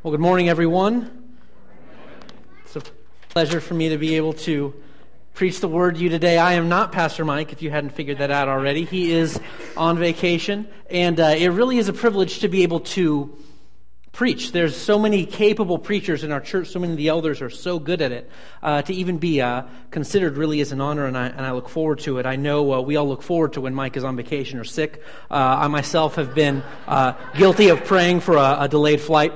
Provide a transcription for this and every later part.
Well, good morning, everyone. It's a pleasure for me to be able to preach the word to you today. I am not Pastor Mike, if you hadn't figured that out already. He is on vacation, and uh, it really is a privilege to be able to preach. There's so many capable preachers in our church. So many of the elders are so good at it. Uh, to even be uh, considered really is an honor, and I, and I look forward to it. I know uh, we all look forward to when Mike is on vacation or sick. Uh, I myself have been uh, guilty of praying for a, a delayed flight.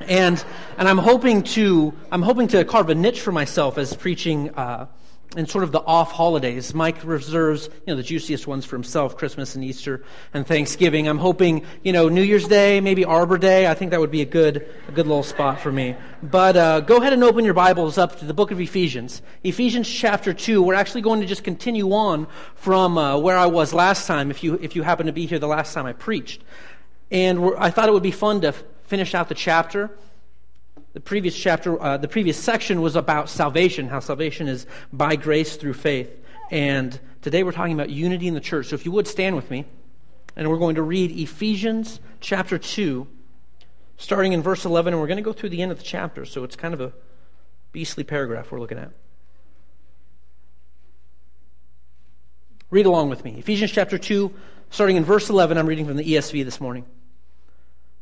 And, and I'm hoping to, I'm hoping to carve a niche for myself as preaching, uh, in sort of the off holidays. Mike reserves, you know, the juiciest ones for himself, Christmas and Easter and Thanksgiving. I'm hoping, you know, New Year's Day, maybe Arbor Day. I think that would be a good, a good little spot for me. But, uh, go ahead and open your Bibles up to the book of Ephesians. Ephesians chapter 2. We're actually going to just continue on from, uh, where I was last time, if you, if you happen to be here the last time I preached. And I thought it would be fun to finish out the chapter. The previous chapter, uh, the previous section was about salvation, how salvation is by grace through faith. And today we're talking about unity in the church. So if you would stand with me, and we're going to read Ephesians chapter 2, starting in verse 11, and we're going to go through the end of the chapter. So it's kind of a beastly paragraph we're looking at. Read along with me. Ephesians chapter 2, starting in verse 11. I'm reading from the ESV this morning.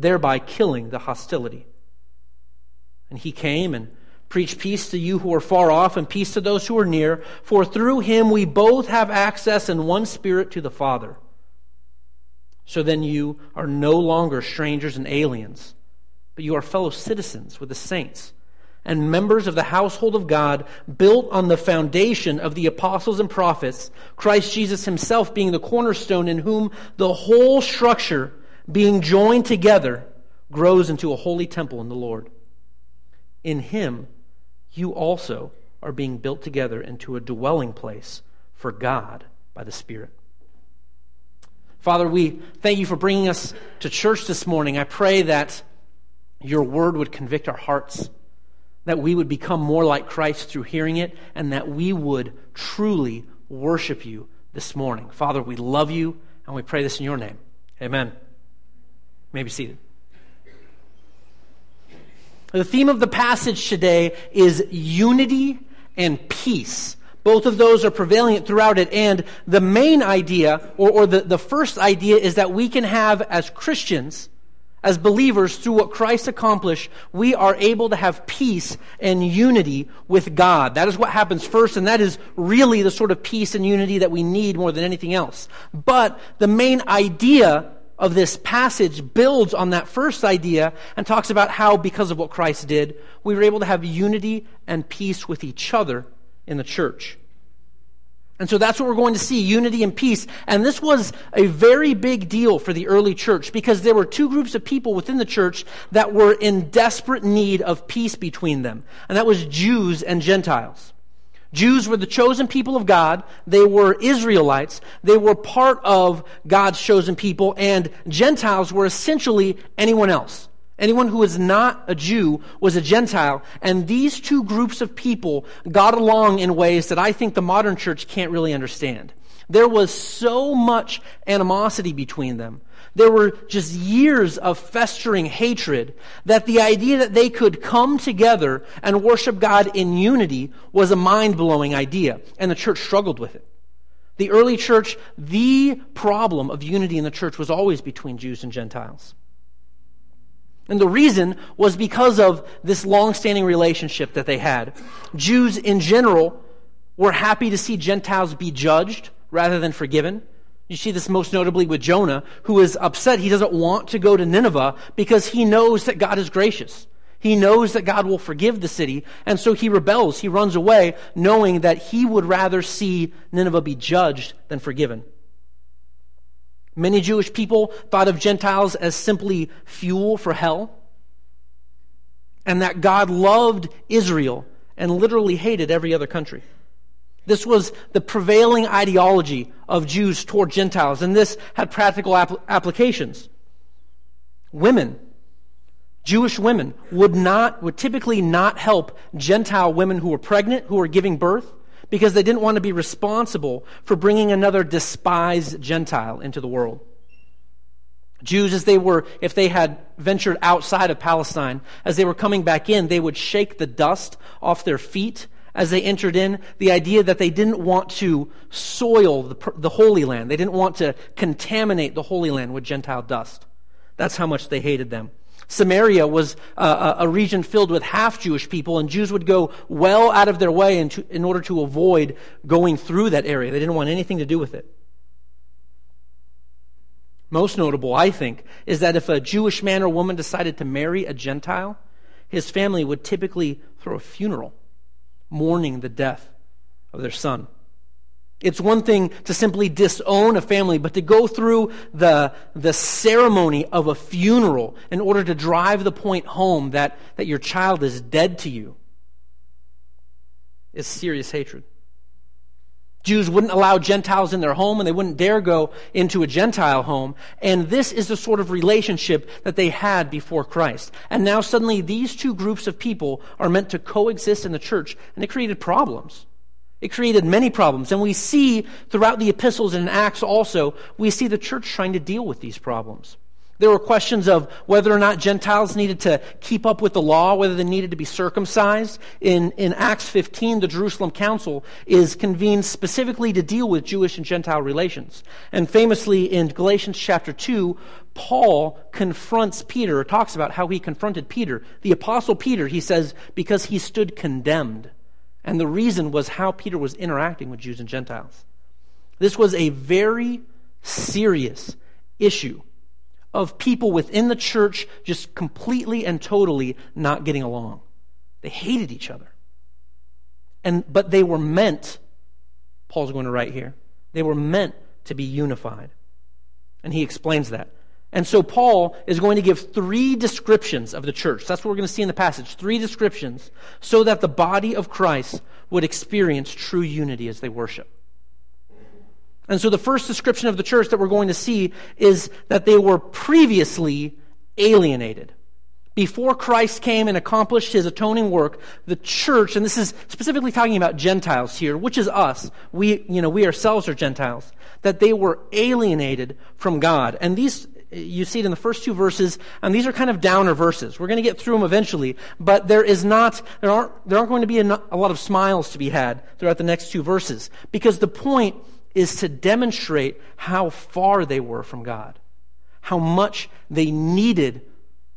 thereby killing the hostility. And he came and preached peace to you who are far off and peace to those who are near, for through him we both have access in one spirit to the Father. So then you are no longer strangers and aliens, but you are fellow citizens with the saints and members of the household of God, built on the foundation of the apostles and prophets, Christ Jesus himself being the cornerstone in whom the whole structure being joined together, grows into a holy temple in the Lord. In him, you also are being built together into a dwelling place for God by the Spirit. Father, we thank you for bringing us to church this morning. I pray that your word would convict our hearts, that we would become more like Christ through hearing it, and that we would truly worship you this morning. Father, we love you, and we pray this in your name. Amen. You may be seated. The theme of the passage today is unity and peace. Both of those are prevalent throughout it. And the main idea, or, or the, the first idea, is that we can have, as Christians, as believers, through what Christ accomplished, we are able to have peace and unity with God. That is what happens first, and that is really the sort of peace and unity that we need more than anything else. But the main idea of this passage builds on that first idea and talks about how, because of what Christ did, we were able to have unity and peace with each other in the church. And so that's what we're going to see unity and peace. And this was a very big deal for the early church because there were two groups of people within the church that were in desperate need of peace between them. And that was Jews and Gentiles. Jews were the chosen people of God. They were Israelites. They were part of God's chosen people, and Gentiles were essentially anyone else. Anyone who was not a Jew was a Gentile. And these two groups of people got along in ways that I think the modern church can't really understand. There was so much animosity between them there were just years of festering hatred that the idea that they could come together and worship God in unity was a mind blowing idea, and the church struggled with it. The early church, the problem of unity in the church was always between Jews and Gentiles. And the reason was because of this long-standing relationship that they had. Jews in general were happy to see Gentiles be judged rather than forgiven. You see this most notably with Jonah, who is upset. He doesn't want to go to Nineveh because he knows that God is gracious. He knows that God will forgive the city, and so he rebels. He runs away, knowing that he would rather see Nineveh be judged than forgiven. Many Jewish people thought of Gentiles as simply fuel for hell, and that God loved Israel and literally hated every other country. This was the prevailing ideology of Jews toward Gentiles, and this had practical apl- applications. Women, Jewish women, would not, would typically not help Gentile women who were pregnant, who were giving birth, because they didn't want to be responsible for bringing another despised Gentile into the world. Jews, as they were, if they had ventured outside of Palestine, as they were coming back in, they would shake the dust off their feet as they entered in. The idea that they didn't want to soil the, the Holy Land. They didn't want to contaminate the Holy Land with Gentile dust. That's how much they hated them. Samaria was a, a region filled with half Jewish people, and Jews would go well out of their way in, to, in order to avoid going through that area. They didn't want anything to do with it. Most notable, I think, is that if a Jewish man or woman decided to marry a Gentile, his family would typically throw a funeral mourning the death of their son. It's one thing to simply disown a family, but to go through the, the ceremony of a funeral in order to drive the point home that, that your child is dead to you is serious hatred. Jews wouldn't allow Gentiles in their home and they wouldn't dare go into a Gentile home. And this is the sort of relationship that they had before Christ. And now suddenly these two groups of people are meant to coexist in the church and it created problems. It created many problems. And we see throughout the epistles and Acts also, we see the church trying to deal with these problems. There were questions of whether or not Gentiles needed to keep up with the law, whether they needed to be circumcised. In, in Acts 15, the Jerusalem Council is convened specifically to deal with Jewish and Gentile relations. And famously in Galatians chapter 2, Paul confronts Peter, or talks about how he confronted Peter. The apostle Peter, he says, because he stood condemned. And the reason was how Peter was interacting with Jews and Gentiles. This was a very serious issue of people within the church just completely and totally not getting along. They hated each other. And, but they were meant, Paul's going to write here, they were meant to be unified. And he explains that. And so Paul is going to give three descriptions of the church. That's what we're going to see in the passage. Three descriptions so that the body of Christ would experience true unity as they worship. And so the first description of the church that we're going to see is that they were previously alienated. Before Christ came and accomplished his atoning work, the church, and this is specifically talking about Gentiles here, which is us. We, you know, we ourselves are Gentiles. That they were alienated from God. And these, you see it in the first two verses, and these are kind of downer verses. We're going to get through them eventually, but there is not, there aren't, there aren't going to be a, a lot of smiles to be had throughout the next two verses. Because the point is to demonstrate how far they were from God, how much they needed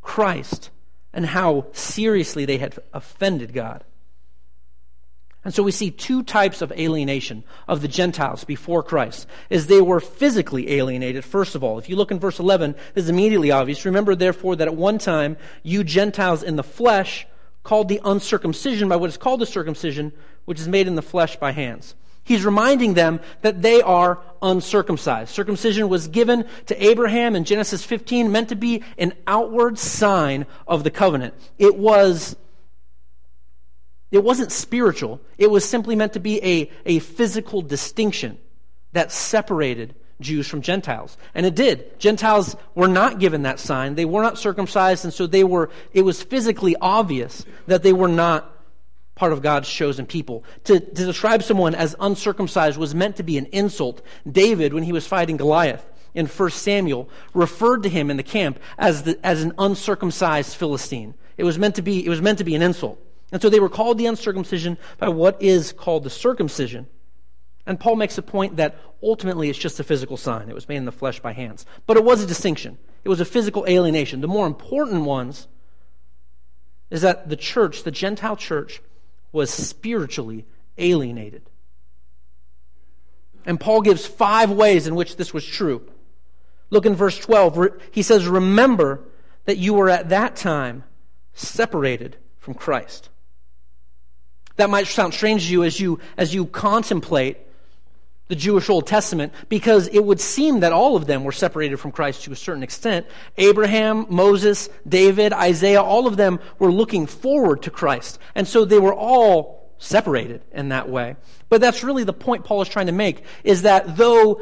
Christ, and how seriously they had offended God. And so we see two types of alienation of the Gentiles before Christ, as they were physically alienated, first of all. If you look in verse 11, this is immediately obvious. Remember, therefore, that at one time you Gentiles in the flesh called the uncircumcision by what is called the circumcision, which is made in the flesh by hands. He's reminding them that they are uncircumcised. Circumcision was given to Abraham in Genesis 15, meant to be an outward sign of the covenant. It was it wasn't spiritual. It was simply meant to be a, a physical distinction that separated Jews from Gentiles. And it did. Gentiles were not given that sign. They were not circumcised, and so they were, it was physically obvious that they were not part of God's chosen people. To, to describe someone as uncircumcised was meant to be an insult. David, when he was fighting Goliath in 1 Samuel, referred to him in the camp as, the, as an uncircumcised Philistine. It was meant to be, it was meant to be an insult. And so they were called the uncircumcision by what is called the circumcision. And Paul makes a point that ultimately it's just a physical sign. It was made in the flesh by hands. But it was a distinction, it was a physical alienation. The more important ones is that the church, the Gentile church, was spiritually alienated. And Paul gives five ways in which this was true. Look in verse 12. He says, Remember that you were at that time separated from Christ. That might sound strange to you as you, as you contemplate the Jewish Old Testament because it would seem that all of them were separated from Christ to a certain extent. Abraham, Moses, David, Isaiah, all of them were looking forward to Christ. And so they were all separated in that way. But that's really the point Paul is trying to make is that though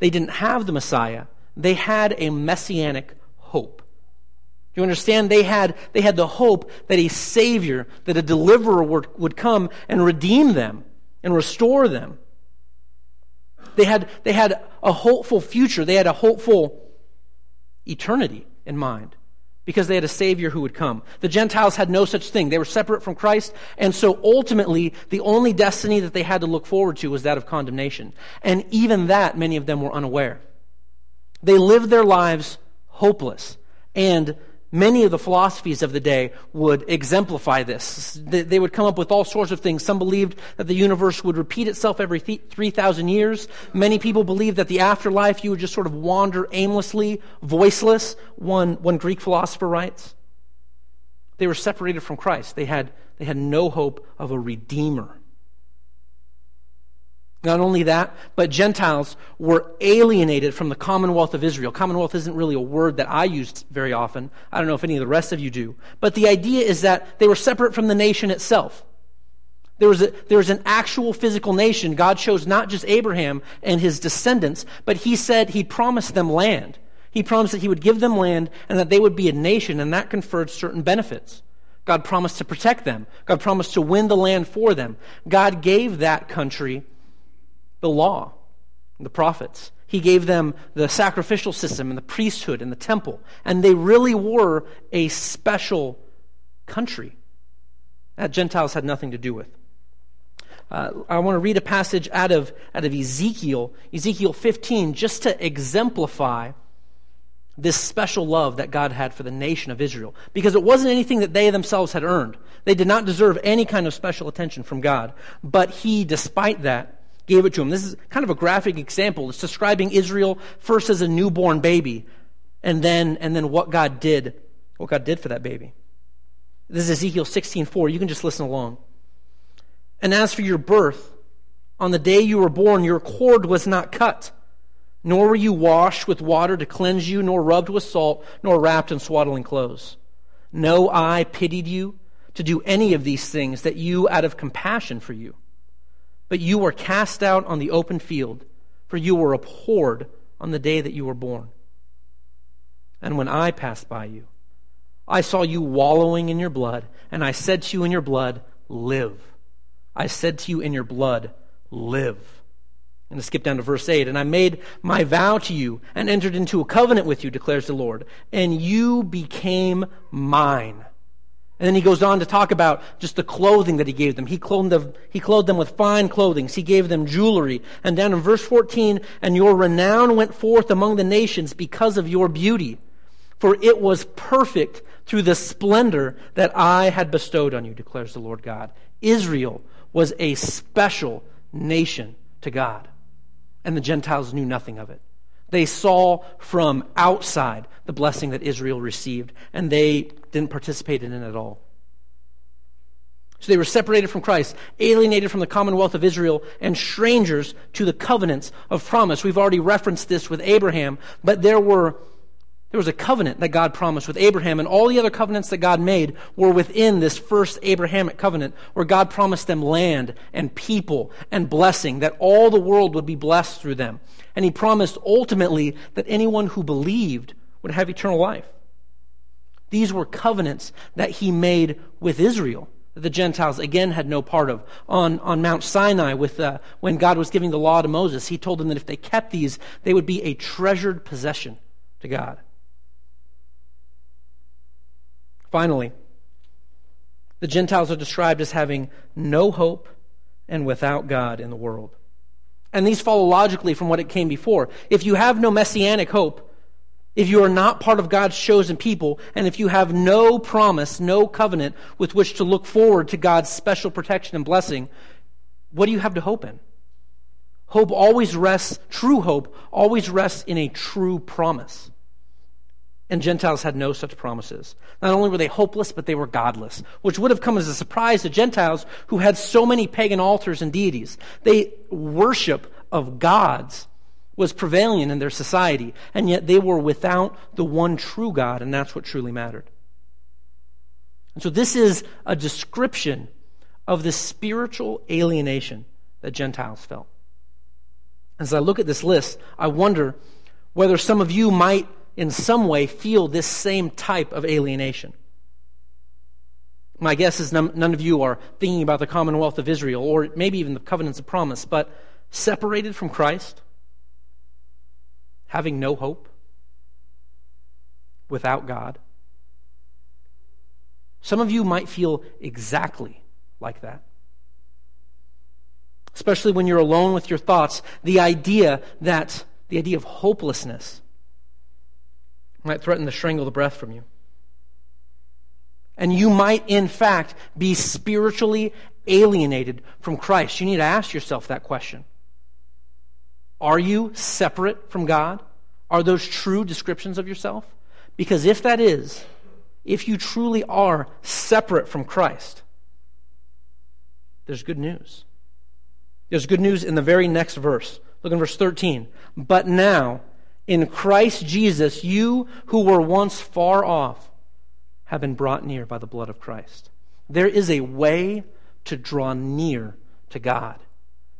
they didn't have the Messiah, they had a messianic hope. Do you understand? They had, they had the hope that a Savior, that a deliverer would, would come and redeem them and restore them. They had, they had a hopeful future. They had a hopeful eternity in mind because they had a Savior who would come. The Gentiles had no such thing. They were separate from Christ, and so ultimately, the only destiny that they had to look forward to was that of condemnation. And even that, many of them were unaware. They lived their lives hopeless and Many of the philosophies of the day would exemplify this. They would come up with all sorts of things. Some believed that the universe would repeat itself every 3,000 years. Many people believed that the afterlife, you would just sort of wander aimlessly, voiceless, one, one Greek philosopher writes. They were separated from Christ. They had, they had no hope of a redeemer. Not only that, but Gentiles were alienated from the commonwealth of Israel. Commonwealth isn't really a word that I use very often. I don't know if any of the rest of you do. But the idea is that they were separate from the nation itself. There was, a, there was an actual physical nation. God chose not just Abraham and his descendants, but he said he promised them land. He promised that he would give them land and that they would be a nation, and that conferred certain benefits. God promised to protect them. God promised to win the land for them. God gave that country the law, the prophets. He gave them the sacrificial system and the priesthood and the temple. And they really were a special country that Gentiles had nothing to do with. Uh, I want to read a passage out of, out of Ezekiel, Ezekiel 15, just to exemplify this special love that God had for the nation of Israel. Because it wasn't anything that they themselves had earned. They did not deserve any kind of special attention from God. But He, despite that, gave it to him. This is kind of a graphic example. It's describing Israel first as a newborn baby, and then, and then what God did, what God did for that baby. This is Ezekiel 16:4. You can just listen along. And as for your birth, on the day you were born, your cord was not cut, nor were you washed with water to cleanse you, nor rubbed with salt, nor wrapped in swaddling clothes. No eye pitied you to do any of these things that you, out of compassion for you, but you were cast out on the open field, for you were abhorred on the day that you were born. And when I passed by you, I saw you wallowing in your blood, and I said to you in your blood, Live. I said to you in your blood, Live. And to skip down to verse 8, and I made my vow to you and entered into a covenant with you, declares the Lord, and you became mine. And then he goes on to talk about just the clothing that he gave them. He clothed them, he clothed them with fine clothing. He gave them jewelry. And down in verse 14, and your renown went forth among the nations because of your beauty. For it was perfect through the splendor that I had bestowed on you, declares the Lord God. Israel was a special nation to God. And the Gentiles knew nothing of it. They saw from outside the blessing that Israel received, and they didn't participate in it at all. So they were separated from Christ, alienated from the commonwealth of Israel, and strangers to the covenants of promise. We've already referenced this with Abraham, but there were there was a covenant that God promised with Abraham, and all the other covenants that God made were within this first Abrahamic covenant, where God promised them land and people and blessing, that all the world would be blessed through them. And He promised ultimately that anyone who believed would have eternal life. These were covenants that He made with Israel that the Gentiles again had no part of. On, on Mount Sinai, with, uh, when God was giving the law to Moses, He told them that if they kept these, they would be a treasured possession to God. Finally, the Gentiles are described as having no hope and without God in the world. And these follow logically from what it came before. If you have no messianic hope, if you are not part of God's chosen people, and if you have no promise, no covenant with which to look forward to God's special protection and blessing, what do you have to hope in? Hope always rests, true hope always rests in a true promise. And Gentiles had no such promises. Not only were they hopeless, but they were godless, which would have come as a surprise to Gentiles who had so many pagan altars and deities. They worship of gods was prevalent in their society, and yet they were without the one true God, and that's what truly mattered. And so this is a description of the spiritual alienation that Gentiles felt. As I look at this list, I wonder whether some of you might, in some way, feel this same type of alienation. My guess is none, of you are thinking about the Commonwealth of Israel or maybe even the covenants of promise, but separated from Christ, having no hope, without God. Some of you might feel exactly like that. Especially when you're alone with your thoughts, the idea that the idea of hopelessness might threaten to strangle the breath from you. And you might, in fact, be spiritually alienated from Christ. You need to ask yourself that question. Are you separate from God? Are those true descriptions of yourself? Because if that is, if you truly are separate from Christ, there's good news. There's good news in the very next verse. Look in verse 13. But now, in Christ Jesus, you who were once far off have been brought near by the blood of Christ. There is a way to draw near to God.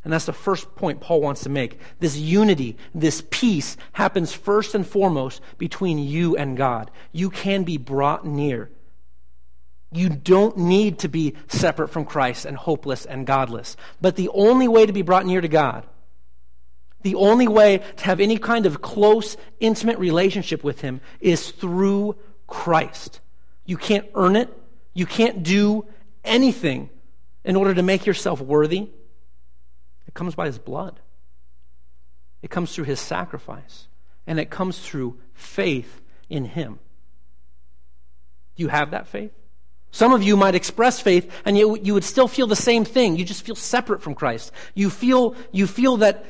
And that's the first point Paul wants to make. This unity, this peace happens first and foremost between you and God. You can be brought near. You don't need to be separate from Christ and hopeless and godless. But the only way to be brought near to God, the only way to have any kind of close, intimate relationship with Him is through Christ. You can't earn it. You can't do anything in order to make yourself worthy. It comes by his blood, it comes through his sacrifice, and it comes through faith in him. Do you have that faith? Some of you might express faith and you, you would still feel the same thing. You just feel separate from Christ. You feel, you feel that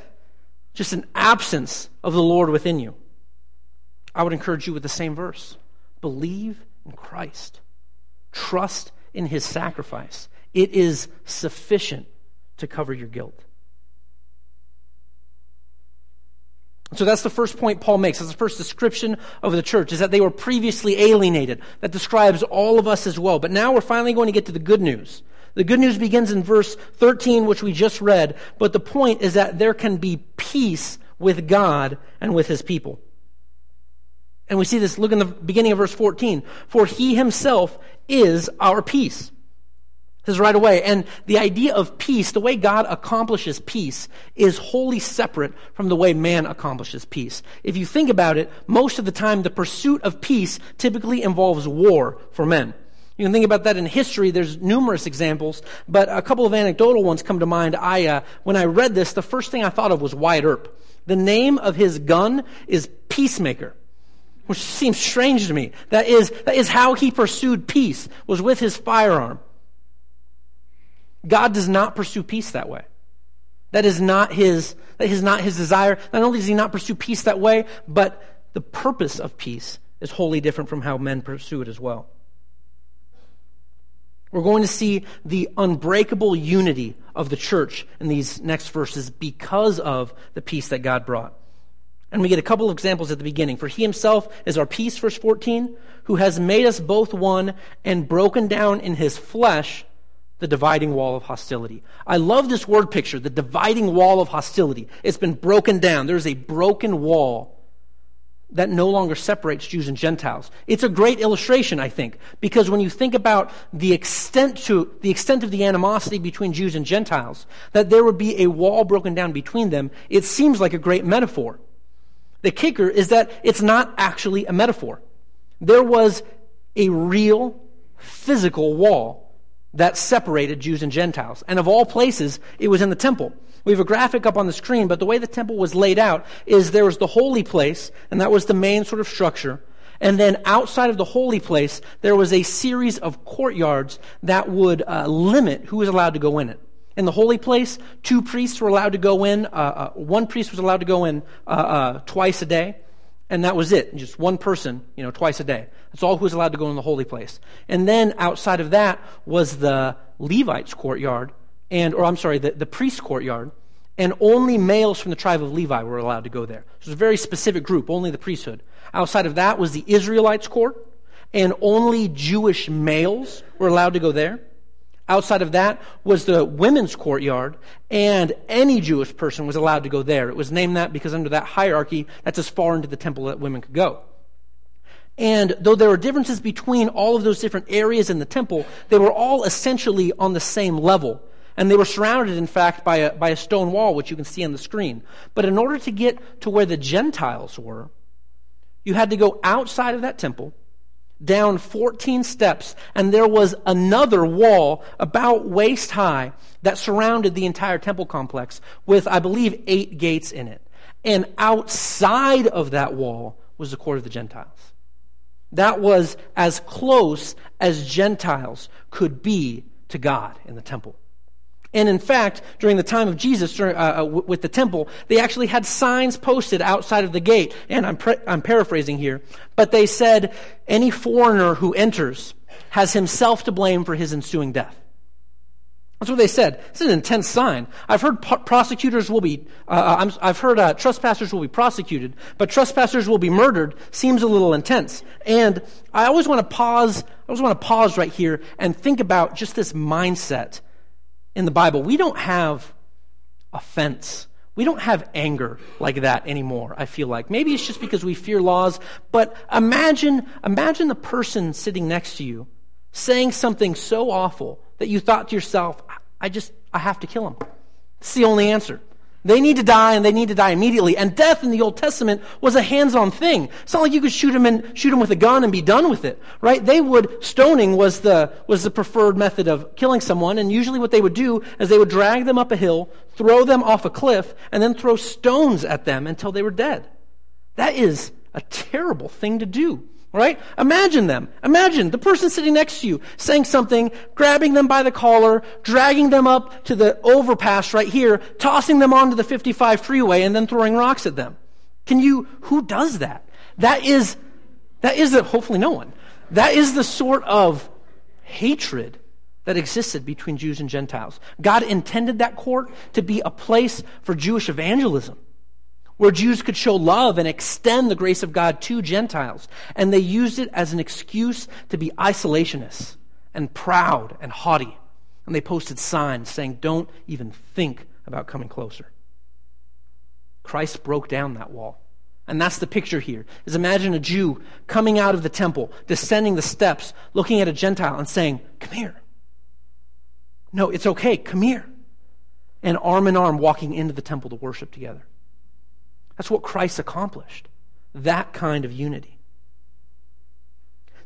just an absence of the Lord within you. I would encourage you with the same verse believe in Christ, trust in his sacrifice. It is sufficient to cover your guilt. So that's the first point Paul makes. That's the first description of the church, is that they were previously alienated. That describes all of us as well. But now we're finally going to get to the good news. The good news begins in verse 13, which we just read. But the point is that there can be peace with God and with his people. And we see this, look in the beginning of verse 14. For he himself is our peace says right away. And the idea of peace, the way God accomplishes peace, is wholly separate from the way man accomplishes peace. If you think about it, most of the time the pursuit of peace typically involves war for men. You can think about that in history. There's numerous examples, but a couple of anecdotal ones come to mind. I, uh, when I read this, the first thing I thought of was Wyatt Earp. The name of his gun is Peacemaker which seems strange to me. That is, that is how he pursued peace, was with his firearm. God does not pursue peace that way. That is not his, that is not his desire. Not only does he not pursue peace that way, but the purpose of peace is wholly different from how men pursue it as well. We're going to see the unbreakable unity of the church in these next verses because of the peace that God brought. And we get a couple of examples at the beginning. For he himself is our peace, verse 14, who has made us both one and broken down in his flesh the dividing wall of hostility. I love this word picture, the dividing wall of hostility. It's been broken down. There's a broken wall that no longer separates Jews and Gentiles. It's a great illustration, I think, because when you think about the extent to the extent of the animosity between Jews and Gentiles, that there would be a wall broken down between them, it seems like a great metaphor. The kicker is that it's not actually a metaphor. There was a real physical wall that separated Jews and Gentiles. And of all places, it was in the temple. We have a graphic up on the screen, but the way the temple was laid out is there was the holy place, and that was the main sort of structure. And then outside of the holy place, there was a series of courtyards that would uh, limit who was allowed to go in it. In the holy place, two priests were allowed to go in. Uh, uh, one priest was allowed to go in uh, uh, twice a day, and that was it. Just one person, you know, twice a day. That's all who was allowed to go in the holy place. And then outside of that was the Levites' courtyard, and or I'm sorry, the, the priest's courtyard, and only males from the tribe of Levi were allowed to go there. So it was a very specific group, only the priesthood. Outside of that was the Israelites' court, and only Jewish males were allowed to go there. Outside of that was the women's courtyard, and any Jewish person was allowed to go there. It was named that because under that hierarchy, that's as far into the temple that women could go. And though there were differences between all of those different areas in the temple, they were all essentially on the same level. And they were surrounded, in fact, by a, by a stone wall, which you can see on the screen. But in order to get to where the Gentiles were, you had to go outside of that temple, down 14 steps, and there was another wall about waist high that surrounded the entire temple complex with, I believe, eight gates in it. And outside of that wall was the court of the Gentiles. That was as close as Gentiles could be to God in the temple. And in fact, during the time of Jesus uh, uh with the temple, they actually had signs posted outside of the gate. And I'm, pre- I'm paraphrasing here, but they said, any foreigner who enters has himself to blame for his ensuing death. That's what they said. Is an intense sign. I've heard prosecutors will be, uh, i have heard uh, trespassers will be prosecuted, but trespassers will be murdered seems a little intense. And I always want to pause, I always want to pause right here and think about just this mindset in the Bible. We don't have offense. We don't have anger like that anymore, I feel like. Maybe it's just because we fear laws, but imagine, imagine the person sitting next to you saying something so awful that you thought to yourself, I just, I have to kill him. It's the only answer. They need to die and they need to die immediately. And death in the Old Testament was a hands-on thing. It's not like you could shoot them and shoot him with a gun and be done with it, right? They would, stoning was the, was the preferred method of killing someone. And usually what they would do is they would drag them up a hill, throw them off a cliff, and then throw stones at them until they were dead. That is a terrible thing to do. Right? Imagine them. Imagine the person sitting next to you saying something, grabbing them by the collar, dragging them up to the overpass right here, tossing them onto the 55 freeway, and then throwing rocks at them. Can you, who does that? That is, that is the, hopefully no one. That is the sort of hatred that existed between Jews and Gentiles. God intended that court to be a place for Jewish evangelism where Jews could show love and extend the grace of God to Gentiles. And they used it as an excuse to be isolationists and proud and haughty. And they posted signs saying, Don't even think about coming closer. Christ broke down that wall. And that's the picture here. Is imagine a Jew coming out of the temple, descending the steps, looking at a Gentile and saying, Come here. No, it's okay. Come here. And arm in arm walking into the temple to worship together. That's what Christ accomplished. That kind of unity.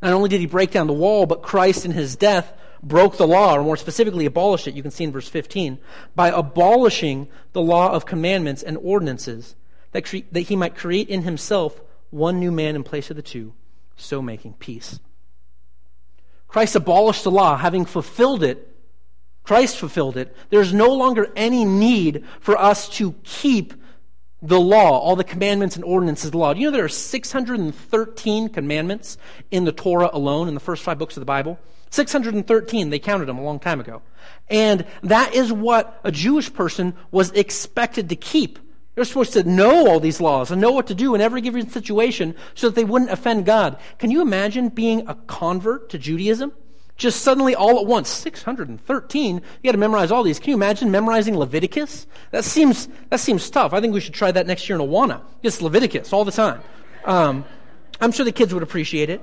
Not only did he break down the wall, but Christ in his death broke the law, or more specifically, abolished it. You can see in verse 15. By abolishing the law of commandments and ordinances, that, cre- that he might create in himself one new man in place of the two, so making peace. Christ abolished the law, having fulfilled it. Christ fulfilled it. There's no longer any need for us to keep the law, all the commandments and ordinances of the law. Do you know there are 613 commandments in the Torah alone, in the first five books of the Bible? 613, they counted them a long time ago. And that is what a Jewish person was expected to keep. They're supposed to know all these laws and know what to do in every given situation so that they wouldn't offend God. Can you imagine being a convert to Judaism? Just suddenly, all at once, 613. You got to memorize all these. Can you imagine memorizing Leviticus? That seems, that seems tough. I think we should try that next year in Awana. Just Leviticus all the time. Um, I'm sure the kids would appreciate it.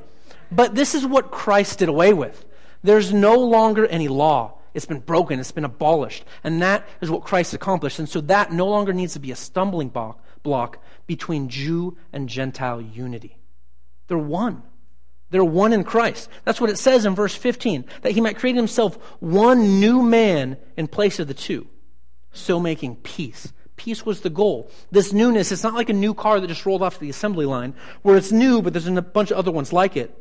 But this is what Christ did away with. There's no longer any law. It's been broken. It's been abolished. And that is what Christ accomplished. And so that no longer needs to be a stumbling block, block between Jew and Gentile unity. They're one. They're one in Christ. That's what it says in verse 15, that he might create himself one new man in place of the two, so making peace. Peace was the goal. This newness, it's not like a new car that just rolled off the assembly line, where it's new, but there's a bunch of other ones like it.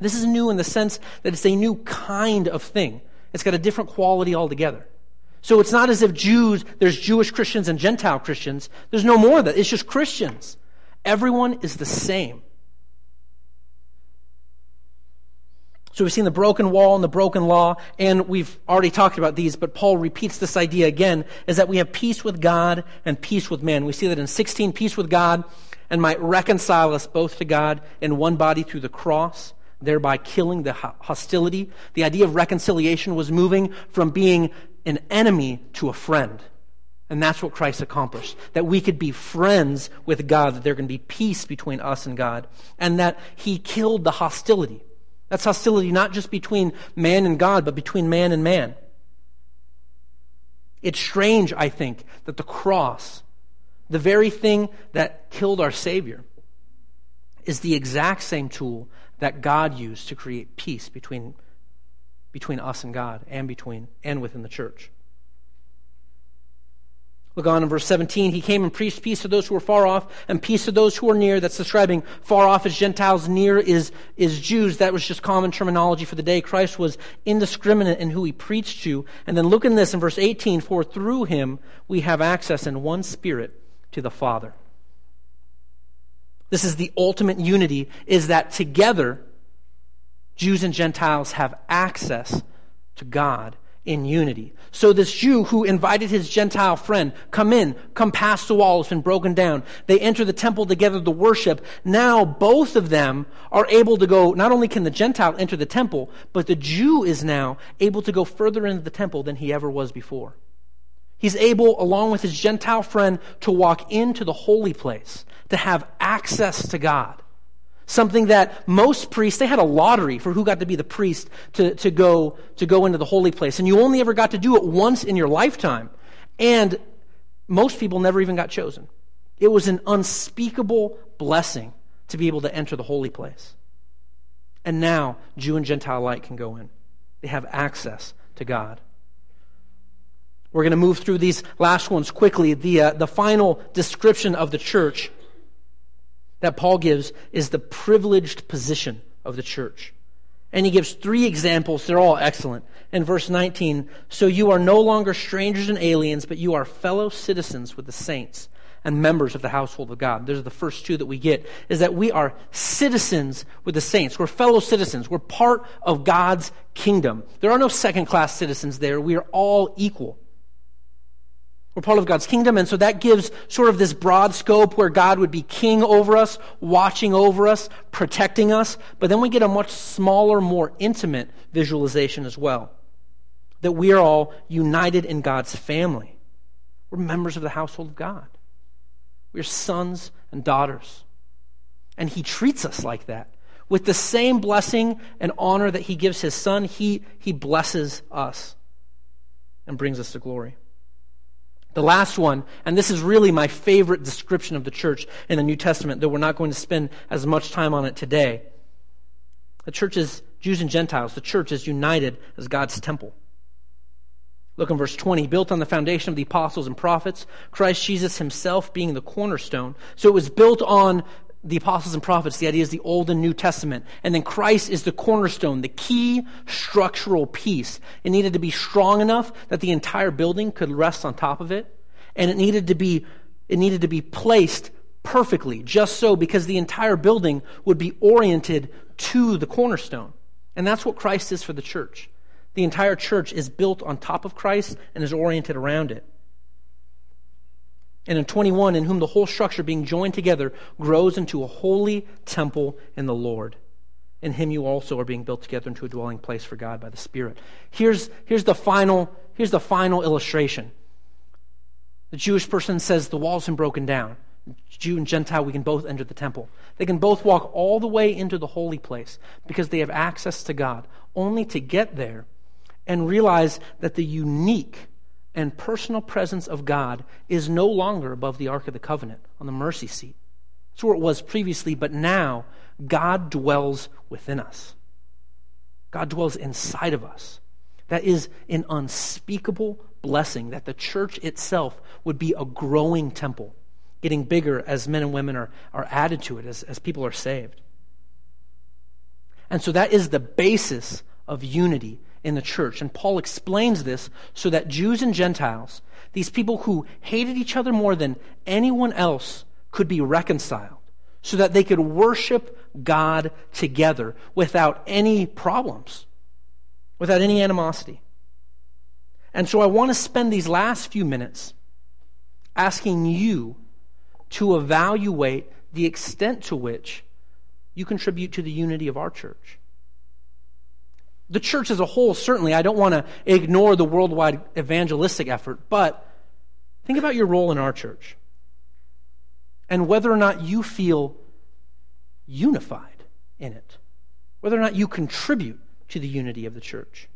This is new in the sense that it's a new kind of thing. It's got a different quality altogether. So it's not as if Jews, there's Jewish Christians and Gentile Christians. There's no more of that. It's just Christians. Everyone is the same. So we've seen the broken wall and the broken law, and we've already talked about these, but Paul repeats this idea again, is that we have peace with God and peace with man. We see that in 16, peace with God, and might reconcile us both to God in one body through the cross, thereby killing the hostility. The idea of reconciliation was moving from being an enemy to a friend. And that's what Christ accomplished. That we could be friends with God, that there can be peace between us and God, and that He killed the hostility. That's hostility not just between man and God, but between man and man. It's strange, I think, that the cross, the very thing that killed our Savior, is the exact same tool that God used to create peace between, between us and God and between and within the church. Look on in verse 17. He came and preached peace to those who were far off and peace to those who were near. That's describing far off as Gentiles, near is, is Jews. That was just common terminology for the day. Christ was indiscriminate in who he preached to. And then look in this in verse 18. For through him we have access in one spirit to the Father. This is the ultimate unity, is that together Jews and Gentiles have access to God in unity. So this Jew who invited his Gentile friend, come in, come past the wall, has been broken down. They enter the temple together to worship. Now both of them are able to go, not only can the Gentile enter the temple, but the Jew is now able to go further into the temple than he ever was before. He's able, along with his Gentile friend, to walk into the holy place, to have access to God. Something that most priests, they had a lottery for who got to be the priest to, to, go, to go into the holy place. And you only ever got to do it once in your lifetime. And most people never even got chosen. It was an unspeakable blessing to be able to enter the holy place. And now, Jew and Gentile alike can go in. They have access to God. We're going to move through these last ones quickly. The, uh, the final description of the church that Paul gives is the privileged position of the church. And he gives three examples. They're all excellent. In verse 19, so you are no longer strangers and aliens, but you are fellow citizens with the saints and members of the household of God. Those are the first two that we get, is that we are citizens with the saints. We're fellow citizens. We're part of God's kingdom. There are no second class citizens there. We are all equal. We're part of God's kingdom, and so that gives sort of this broad scope where God would be king over us, watching over us, protecting us. But then we get a much smaller, more intimate visualization as well. That we are all united in God's family. We're members of the household of God. We're sons and daughters. And He treats us like that. With the same blessing and honor that He gives His Son, He, he blesses us and brings us to glory. The last one, and this is really my favorite description of the church in the New Testament, though we're not going to spend as much time on it today. The church is Jews and Gentiles. The church is united as God's temple. Look in verse 20. Built on the foundation of the apostles and prophets, Christ Jesus himself being the cornerstone. So it was built on the apostles and prophets, the idea is the Old and New Testament. And then Christ is the cornerstone, the key structural piece. It needed to be strong enough that the entire building could rest on top of it. And it needed to be, it needed to be placed perfectly, just so, because the entire building would be oriented to the cornerstone. And that's what Christ is for the church. The entire church is built on top of Christ and is oriented around it. And in 21, in whom the whole structure being joined together grows into a holy temple in the Lord. In him you also are being built together into a dwelling place for God by the Spirit. Here's, here's, the, final, here's the final illustration. The Jewish person says the walls have been broken down. Jew and Gentile, we can both enter the temple. They can both walk all the way into the holy place because they have access to God, only to get there and realize that the unique and personal presence of God is no longer above the Ark of the Covenant on the mercy seat. That's where it was previously, but now God dwells within us. God dwells inside of us. That is an unspeakable blessing that the church itself would be a growing temple, getting bigger as men and women are, are added to it, as, as people are saved. And so that is the basis of unity in the church. And Paul explains this so that Jews and Gentiles, these people who hated each other more than anyone else, could be reconciled so that they could worship God together without any problems, without any animosity. And so I want to spend these last few minutes asking you to evaluate the extent to which you contribute to the unity of our church. The church as a whole, certainly, I don't want to ignore the worldwide evangelistic effort, but think about your role in our church and whether or not you feel unified in it, whether or not you contribute to the unity of the church.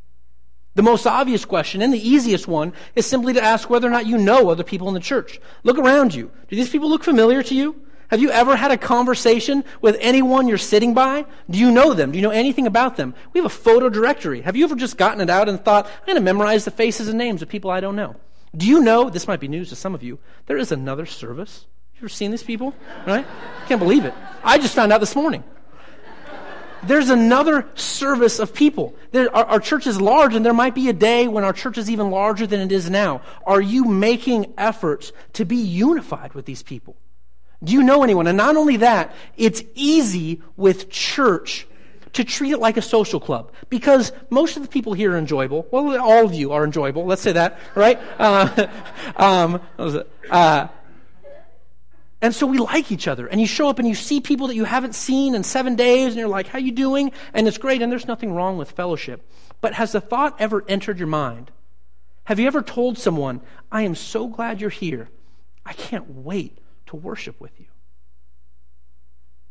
The most obvious question and the easiest one is simply to ask whether or not you know other people in the church. Look around you. Do these people look familiar to you? Have you ever had a conversation with anyone you're sitting by? Do you know them? Do you know anything about them? We have a photo directory. Have you ever just gotten it out and thought, I'm going to memorize the faces and names of people I don't know? Do you know, this might be news to some of you, there is another service? You ever seen these people? Right? Can't believe it. I just found out this morning. There's another service of people. There, our, our church is large, and there might be a day when our church is even larger than it is now. Are you making efforts to be unified with these people? Do you know anyone? And not only that, it's easy with church to treat it like a social club because most of the people here are enjoyable. Well, all of you are enjoyable. Let's say that, right? Uh, um, uh, and so we like each other. And you show up and you see people that you haven't seen in seven days, and you're like, "How you doing?" And it's great. And there's nothing wrong with fellowship. But has the thought ever entered your mind? Have you ever told someone, "I am so glad you're here. I can't wait to worship with you.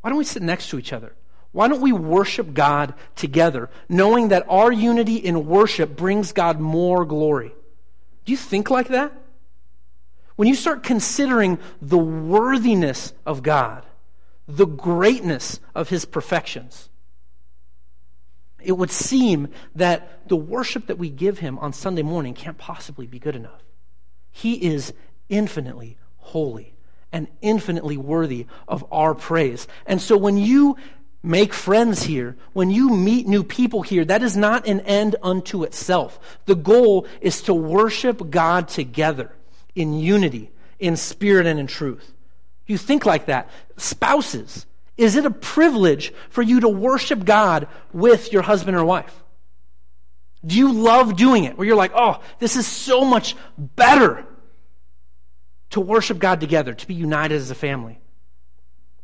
Why don't we sit next to each other? Why don't we worship God together, knowing that our unity in worship brings God more glory? Do you think like that? When you start considering the worthiness of God, the greatness of his perfections, it would seem that the worship that we give him on Sunday morning can't possibly be good enough. He is infinitely holy and infinitely worthy of our praise. And so when you make friends here, when you meet new people here, that is not an end unto itself. The goal is to worship God together in unity, in spirit and in truth. You think like that. Spouses, is it a privilege for you to worship God with your husband or wife? Do you love doing it? Where you're like, oh, this is so much better to worship God together, to be united as a family.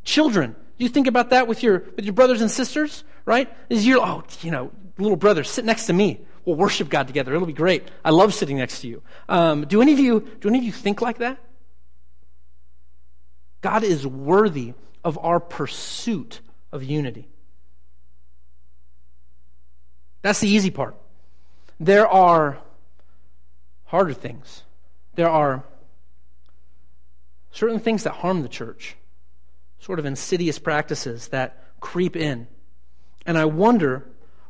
Children, you think about that with your with your brothers and sisters? Right? Is your oh, you know, little brother, sit next to me. We'll worship God together. It'll be great. I love sitting next to you. Um, do any of you do any of you think like that? God is worthy of our pursuit of unity. That's the easy part. There are harder things. There are certain things that harm the church, sort of insidious practices that creep in. And I wonder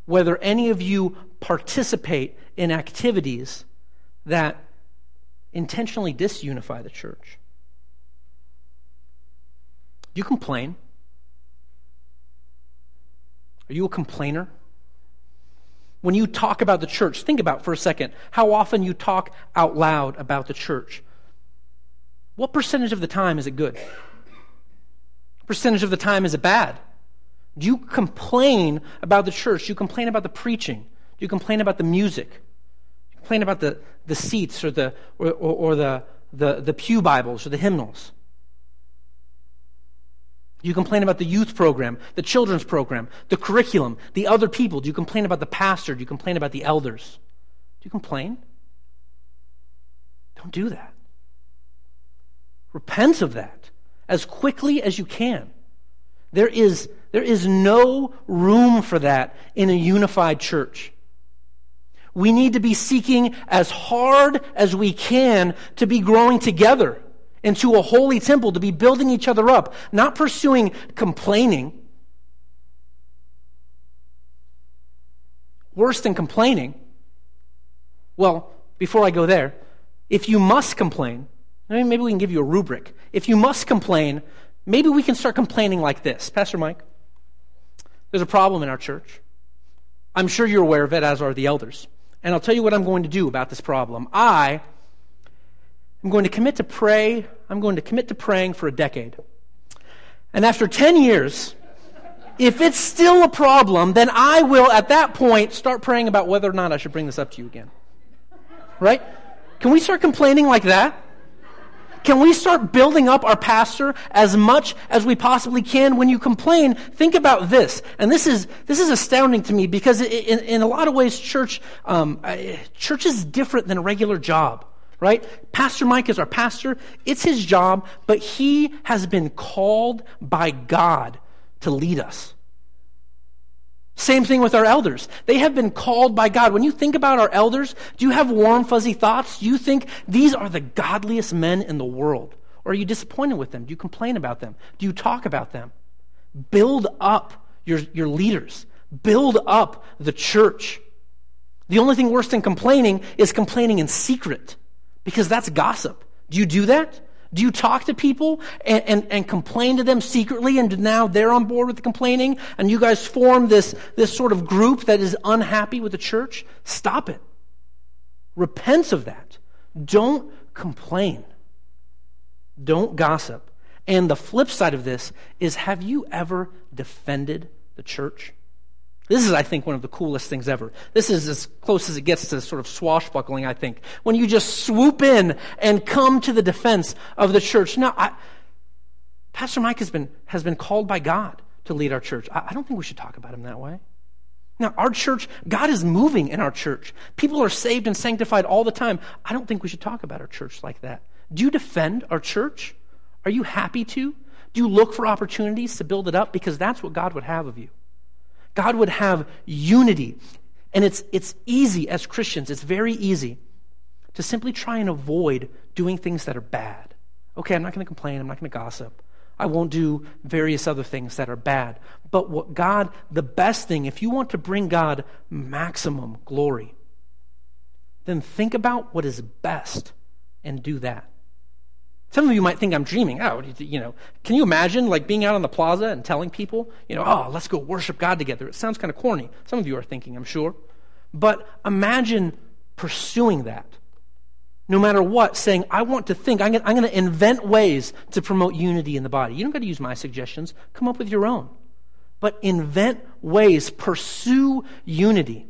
whether any of you participate in activities that intentionally disunify the church. You complain? Are you a complainer? When you talk about the church, think about for a second how often you talk out loud about the church. What percentage of the time is it good? Percentage of the time is it bad? Do you complain about the church? Do you complain about the preaching? Do you complain about the music? Do you complain about the, the seats or the or, or, or the, the, the pew Bibles or the hymnals? Do you complain about the youth program, the children's program, the curriculum, the other people? Do you complain about the pastor? Do you complain about the elders? Do you complain? Don't do that. Repent of that as quickly as you can. There is, there is no room for that in a unified church. We need to be seeking as hard as we can to be growing together into a holy temple to be building each other up, not pursuing complaining. Worse than complaining. Well, before I go there, if you must complain, maybe we can give you a rubric. If you must complain, maybe we can start complaining like this. Pastor Mike, there's a problem in our church. I'm sure you're aware of it, as are the elders. And I'll tell you what I'm going to do about this problem. I am going to commit to pray. I'm going to commit to praying for a decade. And after 10 years, if it's still a problem, then I will, at that point, start praying about whether or not I should bring this up to you again. Right? Can we start complaining like that? Can we start building up our pastor as much as we possibly can? When you complain, think about this. And this is, this is astounding to me because in, in a lot of ways, church, um, church is different than a regular job right? Pastor Mike is our pastor. It's his job, but he has been called by God to lead us. Same thing with our elders. They have been called by God. When you think about our elders, do you have warm, fuzzy thoughts? Do you think these are the godliest men in the world? Or are you disappointed with them? Do you complain about them? Do you talk about them? Build up your, your leaders. Build up the church. The only thing worse than complaining is complaining in secret because that's gossip. Do you do that? Do you talk to people and, and, and, complain to them secretly and now they're on board with the complaining and you guys form this, this sort of group that is unhappy with the church? Stop it. Repent of that. Don't complain. Don't gossip. And the flip side of this is have you ever defended the church? This is, I think, one of the coolest things ever. This is as close as it gets to sort of swashbuckling, I think. When you just swoop in and come to the defense of the church. Now, I, Pastor Mike has been, has been called by God to lead our church. I, I don't think we should talk about him that way. Now, our church, God is moving in our church. People are saved and sanctified all the time. I don't think we should talk about our church like that. Do you defend our church? Are you happy to? Do you look for opportunities to build it up? Because that's what God would have of you. God would have unity. And it's, it's easy as Christians, it's very easy to simply try and avoid doing things that are bad. Okay, I'm not going to complain, I'm not going to gossip. I won't do various other things that are bad. But what God, the best thing, if you want to bring God maximum glory, then think about what is best and do that. Some of you might think I'm dreaming. Oh, you know, can you imagine like being out on the plaza and telling people, you know, oh, let's go worship God together? It sounds kind of corny. Some of you are thinking, I'm sure. But imagine pursuing that. No matter what, saying, I want to think, I'm going to invent ways to promote unity in the body. You don't got to use my suggestions, come up with your own. But invent ways, pursue unity.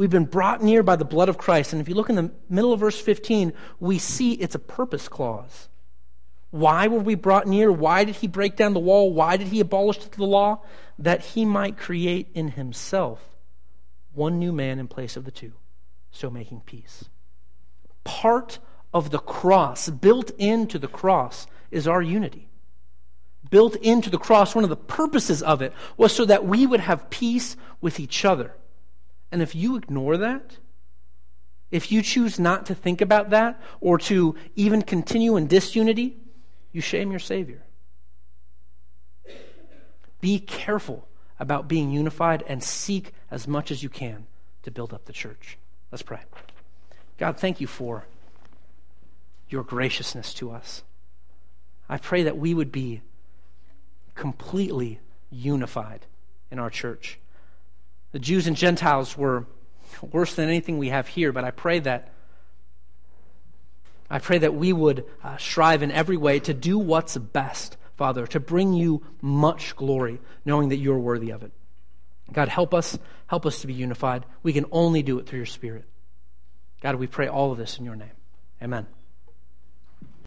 We've been brought near by the blood of Christ. And if you look in the middle of verse 15, we see it's a purpose clause. Why were we brought near? Why did he break down the wall? Why did he abolish the law? That he might create in himself one new man in place of the two, so making peace. Part of the cross, built into the cross, is our unity. Built into the cross, one of the purposes of it was so that we would have peace with each other. And if you ignore that, if you choose not to think about that or to even continue in disunity, you shame your Savior. Be careful about being unified and seek as much as you can to build up the church. Let's pray. God, thank you for your graciousness to us. I pray that we would be completely unified in our church. The Jews and Gentiles were worse than anything we have here, but I pray that I pray that we would uh, strive in every way to do what's best, Father, to bring you much glory, knowing that you're worthy of it. God, help us, help us to be unified. We can only do it through your Spirit. God, we pray all of this in your name. Amen.